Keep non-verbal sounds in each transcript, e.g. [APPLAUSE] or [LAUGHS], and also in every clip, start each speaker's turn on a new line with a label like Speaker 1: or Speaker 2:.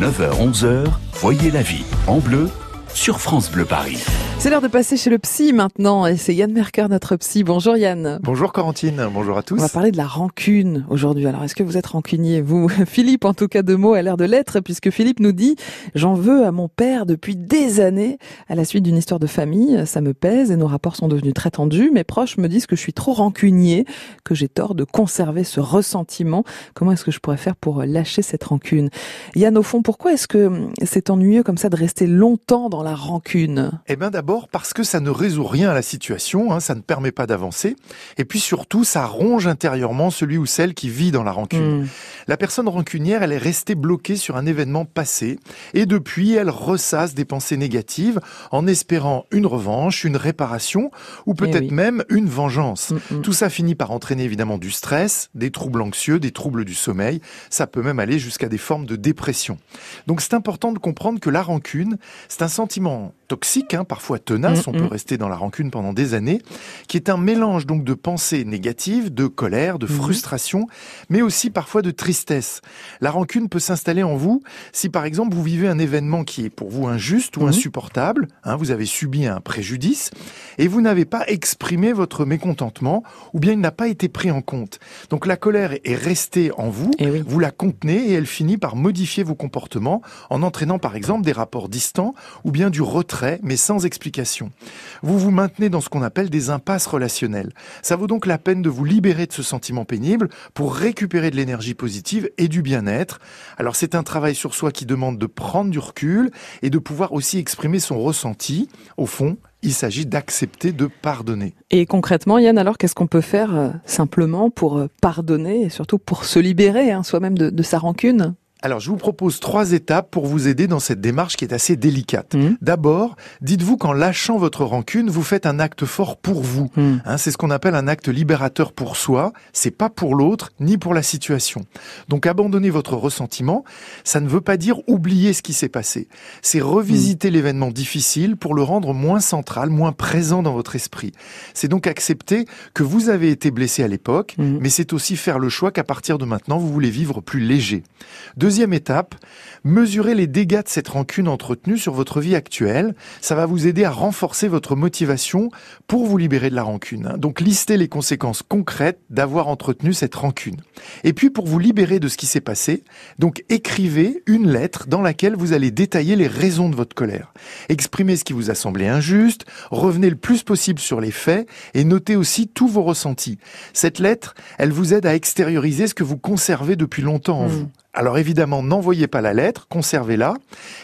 Speaker 1: 9h-11h, voyez la vie en bleu sur France Bleu Paris.
Speaker 2: C'est l'heure de passer chez le psy maintenant et c'est Yann Merker, notre psy. Bonjour Yann.
Speaker 3: Bonjour Corentine, bonjour à tous.
Speaker 2: On va parler de la rancune aujourd'hui. Alors est-ce que vous êtes rancunier Vous, [LAUGHS] Philippe en tout cas de mots a l'air de l'être puisque Philippe nous dit « J'en veux à mon père depuis des années à la suite d'une histoire de famille. Ça me pèse et nos rapports sont devenus très tendus. Mes proches me disent que je suis trop rancunier, que j'ai tort de conserver ce ressentiment. Comment est-ce que je pourrais faire pour lâcher cette rancune ?» Yann, au fond, pourquoi est-ce que c'est ennuyeux comme ça de rester longtemps dans la rancune?
Speaker 3: Eh bien d'abord parce que ça ne résout rien à la situation, hein, ça ne permet pas d'avancer, et puis surtout ça ronge intérieurement celui ou celle qui vit dans la rancune.
Speaker 2: Hmm.
Speaker 3: La personne rancunière, elle est restée bloquée sur un événement passé, et depuis elle ressasse des pensées négatives en espérant une revanche, une réparation, ou peut-être
Speaker 2: oui.
Speaker 3: même une vengeance.
Speaker 2: Mm, mm.
Speaker 3: Tout ça finit par entraîner évidemment du stress, des troubles anxieux, des troubles du sommeil, ça peut même aller jusqu'à des formes de dépression. Donc c'est important de comprendre que la rancune, c'est un sentiment toxique, hein, parfois tenace,
Speaker 2: Mm,
Speaker 3: on peut
Speaker 2: mm.
Speaker 3: rester dans la rancune pendant des années, qui est un mélange donc de pensées négatives, de colère, de
Speaker 2: Mhm.
Speaker 3: frustration, mais aussi parfois de tristesse. La rancune peut s'installer en vous si par exemple vous vivez un événement qui est pour vous injuste ou insupportable, hein, vous avez subi un préjudice, et vous n'avez pas exprimé votre mécontentement, ou bien il n'a pas été pris en compte. Donc la colère est restée en vous,
Speaker 2: Eh oui.
Speaker 3: vous la contenez et elle finit par modifier vos comportements en entraînant par exemple des rapports distants ou bien du retrait mais sans explication. Vous vous maintenez dans ce qu'on appelle des impasses relationnelles. Ça vaut donc la peine de vous libérer de ce sentiment pénible pour récupérer de l'énergie positive et du bien-être. Alors c'est un travail sur soi qui demande de prendre du recul et de pouvoir aussi exprimer son ressenti. Au fond, il s'agit d'accepter de pardonner.
Speaker 2: Et concrètement, Yann, alors qu'est-ce qu'on peut faire euh, simplement pour euh, pardonner et surtout pour se libérer hein, soi-même de, de sa rancune?
Speaker 3: Alors, je vous propose trois étapes pour vous aider dans cette démarche qui est assez délicate.
Speaker 2: Mhm.
Speaker 3: D'abord, dites-vous qu'en lâchant votre rancune, vous faites un acte fort pour vous.
Speaker 2: Hmm.
Speaker 3: Hein, c'est ce qu'on appelle un acte libérateur pour soi. C'est pas pour l'autre ni pour la situation. Donc, abandonner votre ressentiment, ça ne veut pas dire oublier ce qui s'est passé. C'est revisiter l'événement difficile pour le rendre moins central, moins présent dans votre esprit. C'est donc accepter que vous avez été blessé à l'époque, mais c'est aussi faire le choix qu'à partir de maintenant, vous voulez vivre plus léger. Deuxième étape, mesurer les dégâts de cette rancune entretenue sur votre vie actuelle. Ça va vous aider à renforcer votre motivation pour vous libérer de la rancune. hein. Donc listez les conséquences concrètes d'avoir entretenu cette rancune. Et puis pour vous libérer de ce qui s'est passé, donc écrivez une lettre dans laquelle vous allez détailler les raisons de votre colère. Exprimez ce qui vous a semblé injuste, revenez le plus possible sur les faits et notez aussi tous vos ressentis. Cette lettre, elle vous aide à extérioriser ce que vous conservez depuis longtemps en
Speaker 2: Mm.
Speaker 3: vous. Alors évidemment, n'envoyez pas la lettre, conservez-la.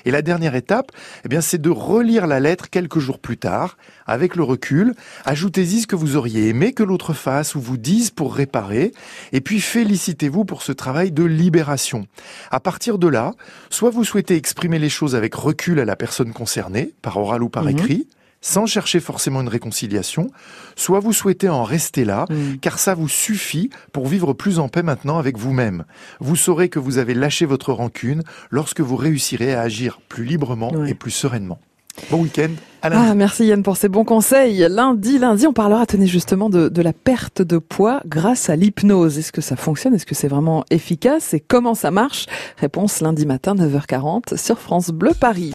Speaker 3: Et la dernière étape, eh bien, c'est de relire la lettre quelques jours plus tard, avec le recul. Ajoutez-y ce que vous auriez aimé que l'autre fasse ou vous dise pour réparer. Et puis félicitez-vous pour ce travail de libération. À partir de là, soit vous souhaitez exprimer les choses avec recul à la personne concernée, par oral ou par
Speaker 2: Mhm.
Speaker 3: écrit, sans chercher forcément une réconciliation, soit vous souhaitez en rester là,
Speaker 2: Hmm.
Speaker 3: car ça vous suffit pour vivre plus en paix maintenant avec vous-même. Vous saurez que vous avez lâché votre rancune lorsque vous réussirez à agir plus librement
Speaker 2: Ouais.
Speaker 3: et plus sereinement. Bon week-end.
Speaker 2: Ah, merci Yann pour ces bons conseils. Lundi, lundi, on parlera, tenez justement, de, de la perte de poids grâce à l'hypnose. Est-ce que ça fonctionne? Est-ce que c'est vraiment efficace? Et comment ça marche? Réponse lundi matin, 9h40 sur France Bleu Paris.